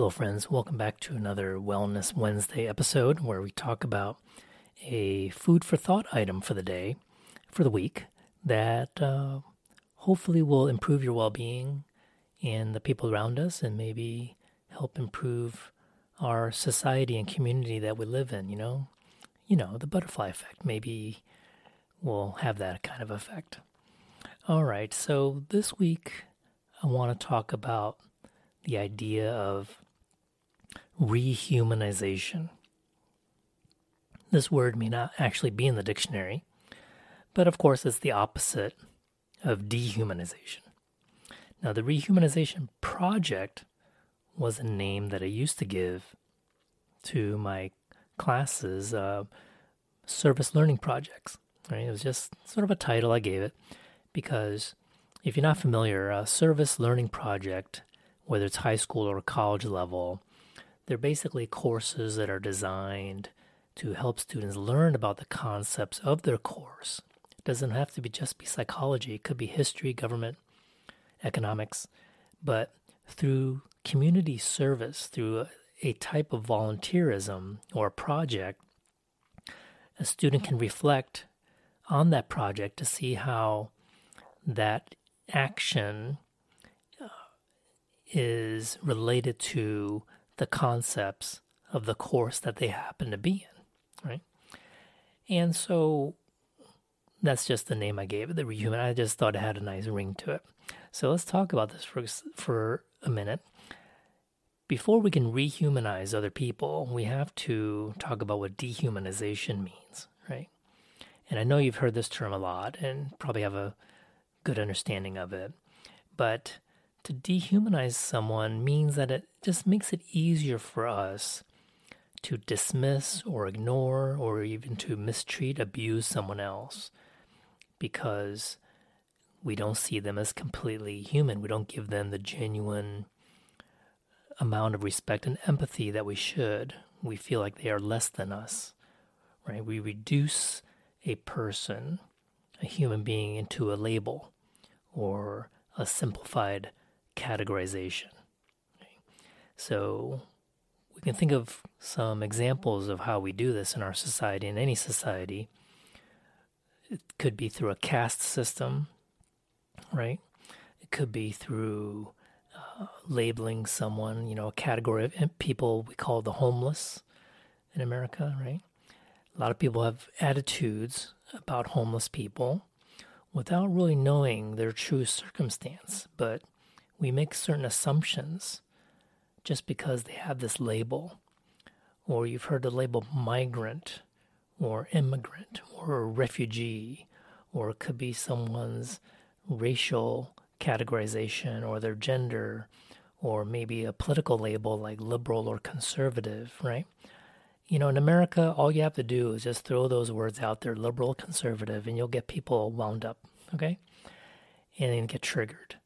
Hello, friends. Welcome back to another Wellness Wednesday episode where we talk about a food for thought item for the day, for the week, that uh, hopefully will improve your well being and the people around us and maybe help improve our society and community that we live in, you know? You know, the butterfly effect. Maybe we'll have that kind of effect. All right, so this week I want to talk about the idea of rehumanization. This word may not actually be in the dictionary, but of course it's the opposite of dehumanization. Now, the Rehumanization Project was a name that I used to give to my classes, uh, service learning projects. Right? It was just sort of a title I gave it because if you're not familiar, a service learning project, whether it's high school or college level, they're basically courses that are designed to help students learn about the concepts of their course. It doesn't have to be just be psychology, it could be history, government, economics, but through community service, through a, a type of volunteerism or a project, a student can reflect on that project to see how that action uh, is related to the concepts of the course that they happen to be in, right? And so that's just the name I gave it, the rehuman. I just thought it had a nice ring to it. So let's talk about this for, for a minute. Before we can rehumanize other people, we have to talk about what dehumanization means, right? And I know you've heard this term a lot and probably have a good understanding of it. But to dehumanize someone means that it just makes it easier for us to dismiss or ignore or even to mistreat, abuse someone else because we don't see them as completely human. We don't give them the genuine amount of respect and empathy that we should. We feel like they are less than us, right? We reduce a person, a human being, into a label or a simplified categorization. So we can think of some examples of how we do this in our society, in any society. It could be through a caste system, right? It could be through uh, labeling someone, you know, a category of people we call the homeless in America, right? A lot of people have attitudes about homeless people without really knowing their true circumstance, but we make certain assumptions just because they have this label. Or you've heard the label migrant or immigrant or refugee, or it could be someone's racial categorization or their gender, or maybe a political label like liberal or conservative, right? You know, in America, all you have to do is just throw those words out there, liberal, conservative, and you'll get people wound up, okay? And then get triggered.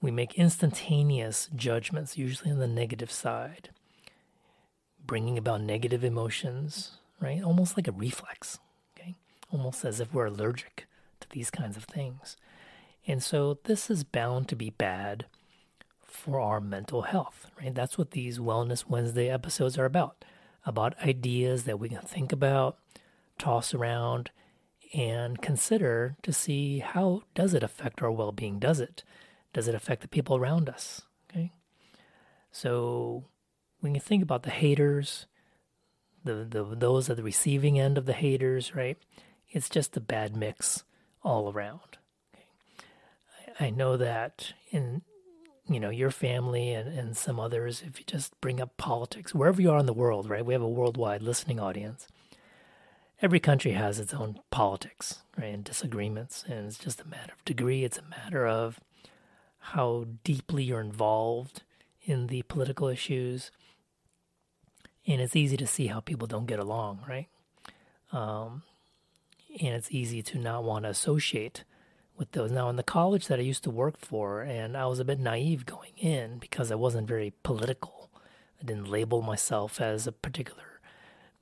We make instantaneous judgments, usually on the negative side, bringing about negative emotions, right? Almost like a reflex, okay? Almost as if we're allergic to these kinds of things. And so this is bound to be bad for our mental health, right? That's what these Wellness Wednesday episodes are about about ideas that we can think about, toss around, and consider to see how does it affect our well-being? Does it? Does it affect the people around us? Okay. So when you think about the haters, the, the those at the receiving end of the haters, right? It's just a bad mix all around. I know that in you know your family and, and some others, if you just bring up politics, wherever you are in the world, right? We have a worldwide listening audience. Every country has its own politics, right, and disagreements, and it's just a matter of degree. It's a matter of how deeply you're involved in the political issues, and it's easy to see how people don't get along, right? Um, and it's easy to not want to associate with those. Now, in the college that I used to work for, and I was a bit naive going in because I wasn't very political. I didn't label myself as a particular,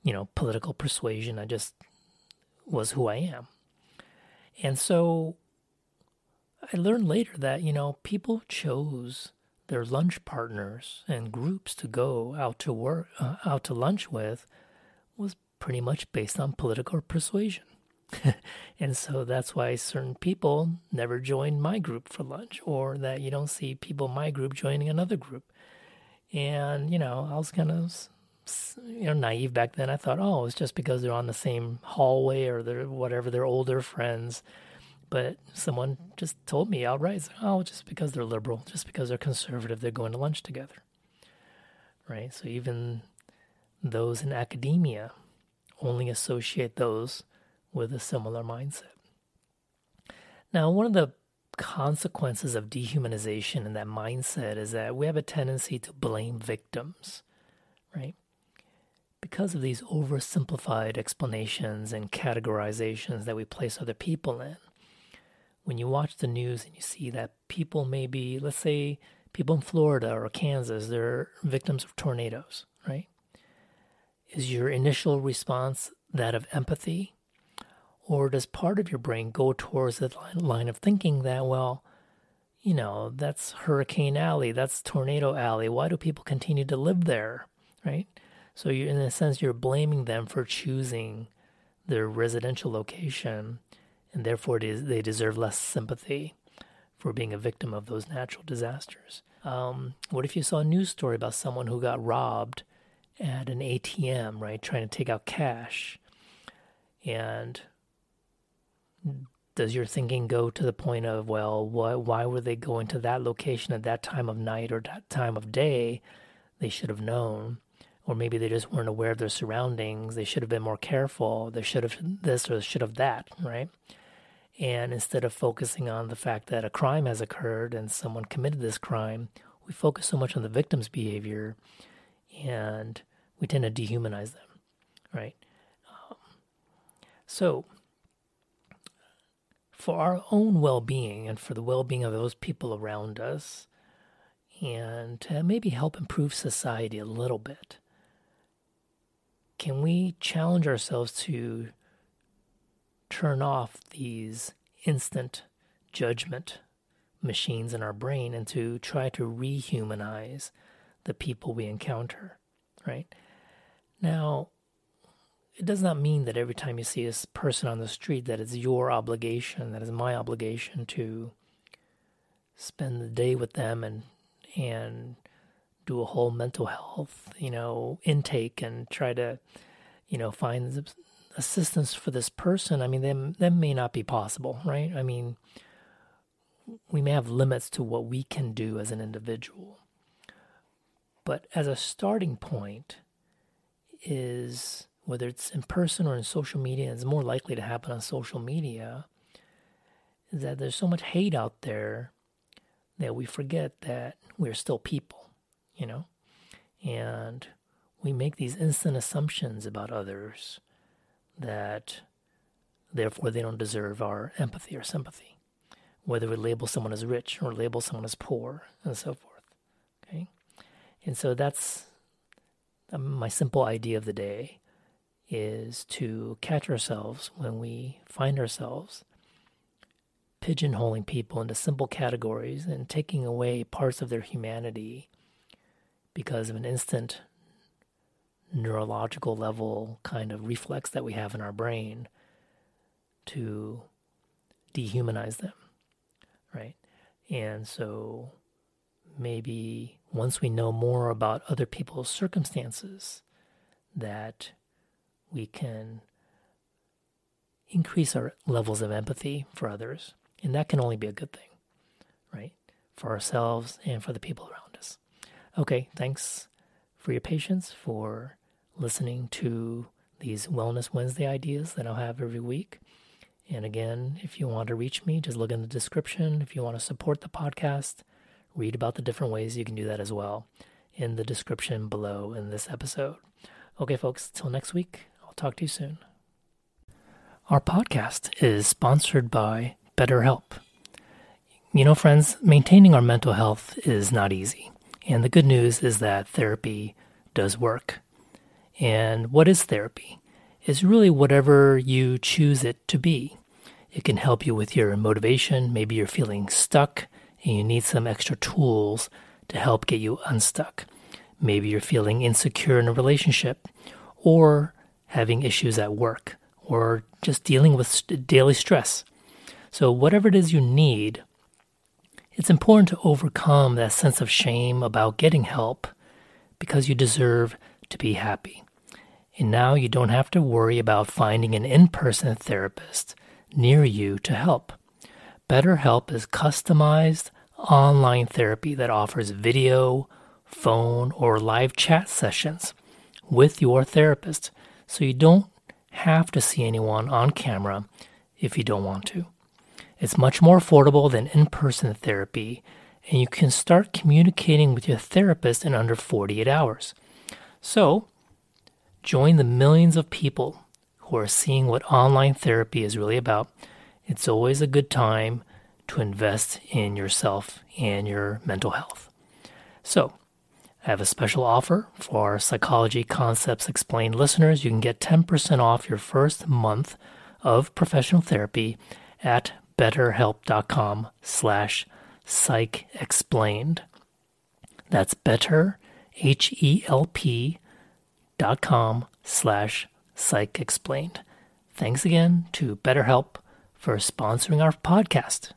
you know, political persuasion. I just was who I am. And so I learned later that, you know, people chose their lunch partners and groups to go out to work, uh, out to lunch with, was pretty much based on political persuasion. and so that's why certain people never join my group for lunch, or that you don't see people in my group joining another group. And, you know, I was kind of, you know, naive back then. I thought, oh, it's just because they're on the same hallway or they're whatever, they're older friends. But someone just told me outright, oh, just because they're liberal, just because they're conservative, they're going to lunch together. Right? So even those in academia only associate those with a similar mindset. Now, one of the consequences of dehumanization and that mindset is that we have a tendency to blame victims, right? Because of these oversimplified explanations and categorizations that we place other people in. When you watch the news and you see that people maybe, let's say, people in Florida or Kansas, they're victims of tornadoes, right? Is your initial response that of empathy? Or does part of your brain go towards the line of thinking that, well, you know, that's Hurricane Alley, that's Tornado Alley. Why do people continue to live there? Right? So, you, in a sense, you're blaming them for choosing their residential location, and therefore they deserve less sympathy for being a victim of those natural disasters. Um, what if you saw a news story about someone who got robbed at an ATM, right, trying to take out cash? And does your thinking go to the point of well why, why were they going to that location at that time of night or that time of day? They should have known. Or maybe they just weren't aware of their surroundings. They should have been more careful. They should have this or should have that right and instead of focusing on the fact that a crime has occurred and someone committed this crime we focus so much on the victim's behavior and we tend to dehumanize them right? Um, so for our own well being and for the well being of those people around us, and to maybe help improve society a little bit, can we challenge ourselves to turn off these instant judgment machines in our brain and to try to rehumanize the people we encounter, right? Now, it does not mean that every time you see a person on the street that it's your obligation, that is my obligation to spend the day with them and and do a whole mental health, you know, intake and try to, you know, find assistance for this person. I mean, them that may not be possible, right? I mean, we may have limits to what we can do as an individual. But as a starting point is whether it's in person or in social media, it's more likely to happen on social media, is that there's so much hate out there that we forget that we're still people, you know? And we make these instant assumptions about others that therefore they don't deserve our empathy or sympathy, whether we label someone as rich or label someone as poor and so forth. Okay? And so that's um, my simple idea of the day is to catch ourselves when we find ourselves pigeonholing people into simple categories and taking away parts of their humanity because of an instant neurological level kind of reflex that we have in our brain to dehumanize them, right? And so maybe once we know more about other people's circumstances, that we can increase our levels of empathy for others. And that can only be a good thing, right? For ourselves and for the people around us. Okay, thanks for your patience, for listening to these Wellness Wednesday ideas that I'll have every week. And again, if you want to reach me, just look in the description. If you want to support the podcast, read about the different ways you can do that as well in the description below in this episode. Okay, folks, till next week, I'll talk to you soon. Our podcast is sponsored by BetterHelp. You know, friends, maintaining our mental health is not easy. And the good news is that therapy does work. And what is therapy? It's really whatever you choose it to be. It can help you with your motivation. Maybe you're feeling stuck and you need some extra tools to help get you unstuck. Maybe you're feeling insecure in a relationship, or having issues at work, or just dealing with daily stress. So, whatever it is you need, it's important to overcome that sense of shame about getting help because you deserve to be happy. And now you don't have to worry about finding an in person therapist near you to help. BetterHelp is customized online therapy that offers video, phone, or live chat sessions with your therapist, so you don't have to see anyone on camera if you don't want to. It's much more affordable than in person therapy, and you can start communicating with your therapist in under 48 hours. So, join the millions of people who are seeing what online therapy is really about. It's always a good time to invest in yourself and your mental health. So, I have a special offer for our Psychology Concepts Explained listeners. You can get 10% off your first month of professional therapy at betterhelp.com slash psychexplained. That's better, H-E-L-P dot com slash psychexplained. Thanks again to BetterHelp for sponsoring our podcast.